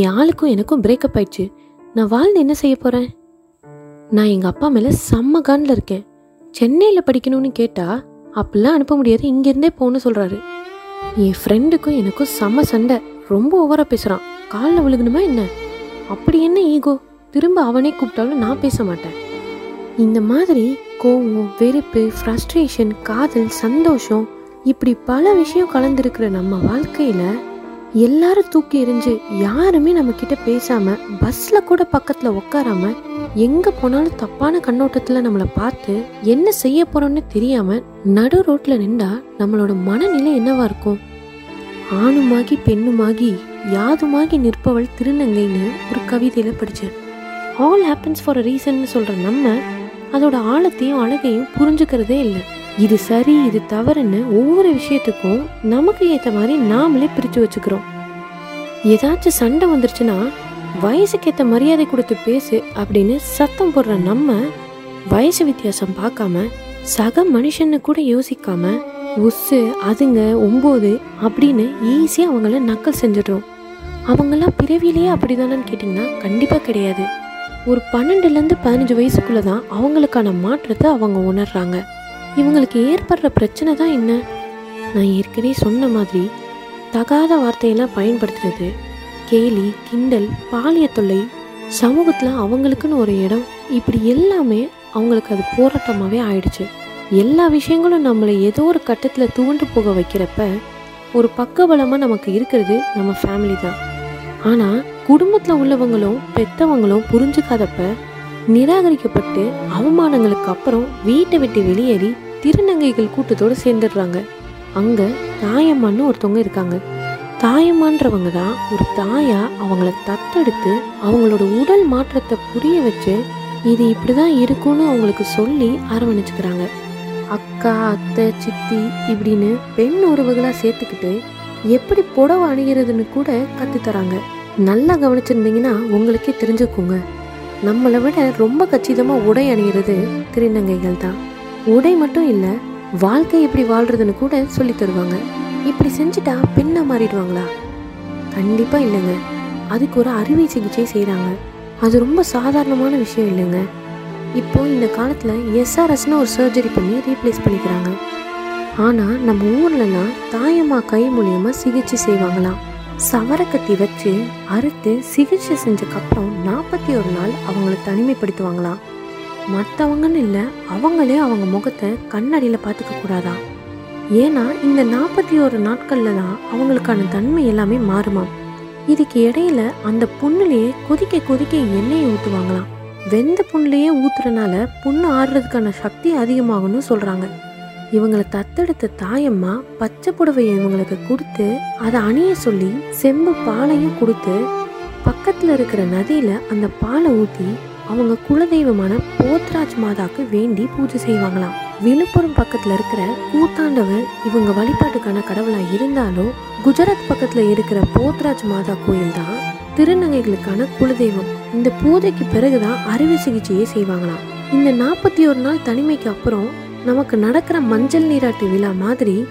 என் ஆளுக்கும் எனக்கும் பிரேக்கப் ஆயிடுச்சு. நான் வாழ்ந்து என்ன செய்ய போகிறேன் நான் எங்கள் அப்பா மேலே செம்ம கனில் இருக்கேன். சென்னையில் படிக்கணும்னு கேட்டால் அப்படிலாம் அனுப்ப முடியாது. இங்கேருந்தே போகணும்னு சொல்கிறாரு என் ஃப்ரெண்டுக்கும் எனக்கும் செம்ம சண்டை. ரொம்ப ஓவராக பேசுகிறான் காலில் விழுகணுமா என்ன? அப்படி என்ன ஈகோ திரும்ப அவனே கூப்பிட்டாலும் நான் பேச மாட்டேன். இந்த மாதிரி கோவம் வெறுப்பு ஃப்ரஸ்ட்ரேஷன் காதல் சந்தோஷம் இப்படி பல விஷயம் கலந்துருக்கிற நம்ம வாழ்க்கையில் எல்லாரும் தூக்கி எறிஞ்சு யாருமே நம்ம கிட்ட பேசாம பஸ்ல கூட பக்கத்துல உட்காராம எங்க போனாலும் தப்பான கண்ணோட்டத்துல நம்மளை பார்த்து என்ன செய்ய போறோம்னு தெரியாம நடு ரோட்ல நின்றா நம்மளோட மனநிலை என்னவா இருக்கும்? ஆணுமாகி பெண்ணுமாகி யாதுமாகி நிற்பவள் திருநங்கைன்னு ஒரு கவிதையில படிச்சேன். ஆல் ஹேப்பன்ஸ் ஃபார் அ ரீசன்னு சொல்ற நம்ம அதோட ஆழத்தையும் அழகையும் புரிஞ்சுக்கிறதே இல்லை. இது சரி இது தவறுன்னு ஒவ்வொரு விஷயத்துக்கும் நமக்கு ஏற்ற மாதிரி நாமளே பிரித்து வச்சுக்கிறோம். ஏதாச்சும் சண்டை வந்துருச்சுன்னா வயசுக்கு ஏற்ற மரியாதை கொடுத்து பேசு அப்படின்னு சத்தம் போடுற நம்ம வயசு வித்தியாசம் பார்க்காம சக மனுஷன்னு கூட யோசிக்காம உசு அதுங்க ஒம்பது அப்படின்னு ஈஸியாக அவங்கள நக்கல் செஞ்சிடுறோம். அவங்கெல்லாம் பிறவிலேயே அப்படிதானன்னு கேட்டிங்கன்னா கண்டிப்பாக கிடையாது. ஒரு பன்னெண்டுலேருந்து பதினஞ்சு வயசுக்குள்ளே தான் அவங்களுக்கான மாற்றத்தை அவங்க உணர்றாங்க. இவங்களுக்கு ஏற்படுற பிரச்சனை தான் என்ன? நான் ஏற்கனவே சொன்ன மாதிரி தகாத வார்த்தையெல்லாம் பயன்படுத்துறது கேலி கிண்டல் பாலிய தொல்லை சமூகத்தில் அவங்களுக்குன்னு ஒரு இடம். இப்படி எல்லாமே அவங்களுக்கு அது போராட்டமாகவே ஆயிடுச்சு. எல்லா விஷயங்களும் நம்மளை ஏதோ ஒரு கட்டத்தில் துவண்டு போக வைக்கிறப்ப ஒரு பக்கபலமாக நமக்கு இருக்கிறது நம்ம ஃபேமிலி தான். ஆனால் குடும்பத்தில் உள்ளவங்களும் பெத்தவங்களும் புரிஞ்சுக்காதப்ப நிராகரிக்கப்பட்டு அவமானங்களுக்கு அப்புறம் வீட்டை விட்டு வெளியேறி திருநங்கைகள் கூட்டத்தோடு சேர்ந்துடுறாங்க. அங்கே தாயம்மான்னு ஒருத்தவங்க இருக்காங்க. தாயம்மான்றவங்க தான் ஒரு தாயா அவங்கள தத்தெடுத்து அவங்களோட உடல் மாற்றத்தை புரிய வச்சு இது இப்படி தான் இருக்கும்னு அவங்களுக்கு சொல்லி அரவணைச்சுக்கிறாங்க. அக்கா அத்தை சித்தி இப்படின்னு பெண் உறவுகளாக சேர்த்துக்கிட்டு எப்படி புடவை அணிகிறதுன்னு கூட கற்றுத்தராங்க நல்லா கவனிச்சிருந்தீங்கன்னா உங்களுக்கே தெரிஞ்சுக்கோங்க. நம்மளை விட ரொம்ப கச்சிதமாக உடை அணிகிறது திருநங்கைகள் தான். உடை மட்டும் இல்லை வாழ்க்கை எப்படி வாழ்றதுன்னு கூட சொல்லி தருவாங்க. இப்படி செஞ்சுட்டா பெண்ணா மாறிடுவாங்களா? கண்டிப்பாக இல்லைங்க. அதுக்கு ஒரு அறுவை சிகிச்சை செய்கிறாங்க அது ரொம்ப சாதாரணமான விஷயம் இல்லைங்க. இப்போ இந்த காலத்தில் எஸ்ஆர்எஸ்னு ஒரு சர்ஜரி பண்ணி ரீப்ளேஸ் பண்ணிக்கிறாங்க. ஆனால் நம்ம ஊர்லலாம் தாயம்மா கை மூலியமாக சிகிச்சை செய்வாங்களாம். சவரக்கத்தி வச்சு அறுத்து சிகிச்சை செஞ்சக்கப்புறம் நாற்பத்தி ஒரு நாள் அவங்கள தனிமைப்படுத்துவாங்களாம். மற்றவங்கன்னு இல்லை அவங்களே அவங்க முகத்தை கண்ணாடியில் பார்த்துக்க கூடாதான் ஏன்னா இந்த நாற்பத்தி ஒரு நாட்களில் தான் அவங்களுக்கான தன்மை எல்லாமே மாறுமாம். இதுக்கு இடையில அந்த புண்ணுலேயே கொதிக்க கொதிக்க எண்ணெயை ஊற்றுவாங்களாம் வெந்த புண்ணுலேயே ஊத்துறனால புண்ணு ஆடுறதுக்கான சக்தி அதிகமாகும்னு சொல்கிறாங்க இவங்களை தத்தெடுத்த தாயம்மா பச்சை புடவையை இவங்களுக்கு கொடுத்து அதை அணிய சொல்லி செம்பு பாலையும் கொடுத்து பக்கத்தில் இருக்கிற நதியில் அந்த பாலை ஊற்றி அவங்க குலதெய்வமான போத்ராஜ் மாதாக்கு வேண்டி பூஜை செய்வாங்களாம். விழுப்புரம் பக்கத்துல இருக்கிற கூத்தாண்டவர் இவங்க வழிபாட்டுக்கான கடவுளா இருந்தாலும் குஜராத் பக்கத்துல இருக்கிற போத்ராஜ் மாதா கோயில் தான் திருநங்கைகளுக்கான குலதெய்வம். இந்த பூஜைக்கு பிறகுதான் அறுவை சிகிச்சையே செய்வாங்களாம். இந்த நாற்பத்தி ஒரு நாள் தனிமைக்கு அப்புறம் நமக்கு நடக்கிற மஞ்சள் நீராட்டு விழா மாதிரி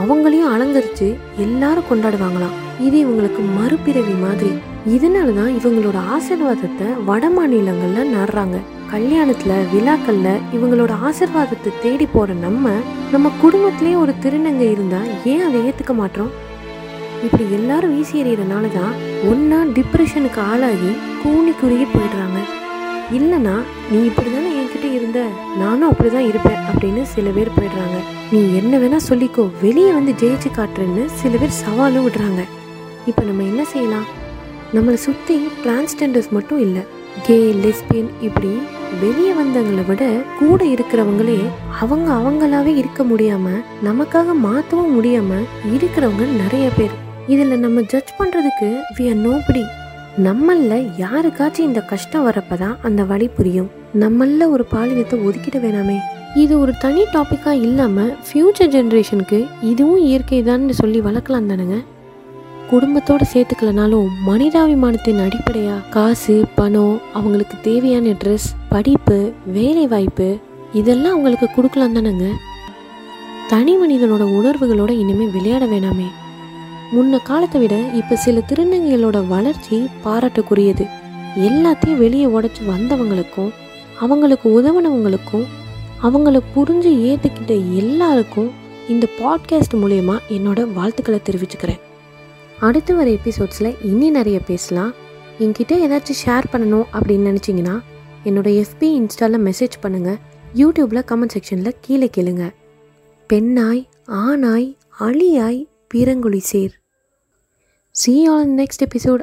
அவங்களையும் அலங்கரிச்சு எல்லாரும் கொண்டாடுவாங்களாம். இது இவங்களுக்கு மறுபிறவி மாதிரி. இதனால தான் இவங்களோட ஆசிர்வாதத்தை வட மாநிலங்கள்ல நடுறாங்க. கல்யாணத்துல விழாக்கள்ல இவங்களோட ஆசிர்வாதத்தை தேடி போற நம்ம நம்ம குடும்பத்திலேயே ஒரு திருநங்கை இருந்தா ஏன் அதை ஏத்துக்க மாட்டோம்? இப்படி எல்லாரும் வீசி எறியறனால தான் ஒன்னா டிப்ரெஷனுக்கு ஆளாகி கூனி குறுகி போயிடுறாங்க. இல்லைனா நீ இப்படி தானே இருந்த நானும் அப்படிதான் இருப்பேன் அப்படின்னு சில பேர் போயிடுறாங்க. நீ என்ன வேணா சொல்லிக்கோ வெளியே வந்து ஜெயிச்சு காட்டுறேன்னு சில பேர் சவாலும் விடுறாங்க. இப்போ நம்ம என்ன செய்யலாம்? நம்மளை சுற்றி டிரான்ஸ்ஜெண்டர்ஸ் மட்டும் இல்லை கே லெஸ்பியன் இப்படி வெளியே வந்தவங்களை விட கூட இருக்கிறவங்களே அவங்க அவங்களாவே இருக்க முடியாம நமக்காக மாற்றவும் முடியாம இருக்கிறவங்க நிறைய பேர். இதில் நம்ம ஜட்ஜ் பண்ணுறதுக்கு வி ஆர் நோபடி நம்மளில் யாருக்காச்சும் இந்த கஷ்டம் வரப்பதான் அந்த வழி புரியும். நம்மள ஒரு பாலினத்தை ஒதுக்கிட வேணாமே. இது ஒரு தனி டாப்பிக்காக இல்லாமல் ஃப்யூச்சர் ஜென்ரேஷனுக்கு இதுவும் இயற்கை சொல்லி வளர்க்கலாம் தானுங்க? குடும்பத்தோடு சேர்த்துக்கலனாலும் மனிதாபிமானத்தின் அடிப்படையாக காசு பணம் அவங்களுக்கு தேவையான ட்ரெஸ் படிப்பு வேலை வாய்ப்பு இதெல்லாம் அவங்களுக்கு கொடுக்கலாம் தானேங்க? தனி மனிதனோட உணர்வுகளோட இனிமேல் விளையாட வேணாமே. முன்ன காலத்தை விட இப்போ சில திருநங்கைகளோட வளர்ச்சி பாராட்டுக்குரியது. எல்லாத்தையும் வெளியே உடச்சி வந்தவங்களுக்கும் அவங்களுக்கு உதவுனவங்களுக்கும் அவங்கள புரிஞ்சு ஏற்றுக்கிட்ட எல்லாருக்கும் இந்த பாட்காஸ்ட் மூலயமா என்னோட வாழ்த்துக்களை தெரிவிச்சுக்கிறேன். அடுத்து வர எபிசோட்ஸில் இனி நிறைய பேசலாம். என்கிட்ட ஏதாச்சும் ஷேர் பண்ணணும் அப்படின்னு நினச்சிங்கன்னா என்னோட எஃபி இன்ஸ்டாவில் மெசேஜ் பண்ணுங்கள் யூடியூப்பில் கமெண்ட் செக்ஷனில் கீழே கேளுங்க. பெண்ணாய் ஆணாய் அழியாய் பீரங்குழி சேர். See you all in the next episode.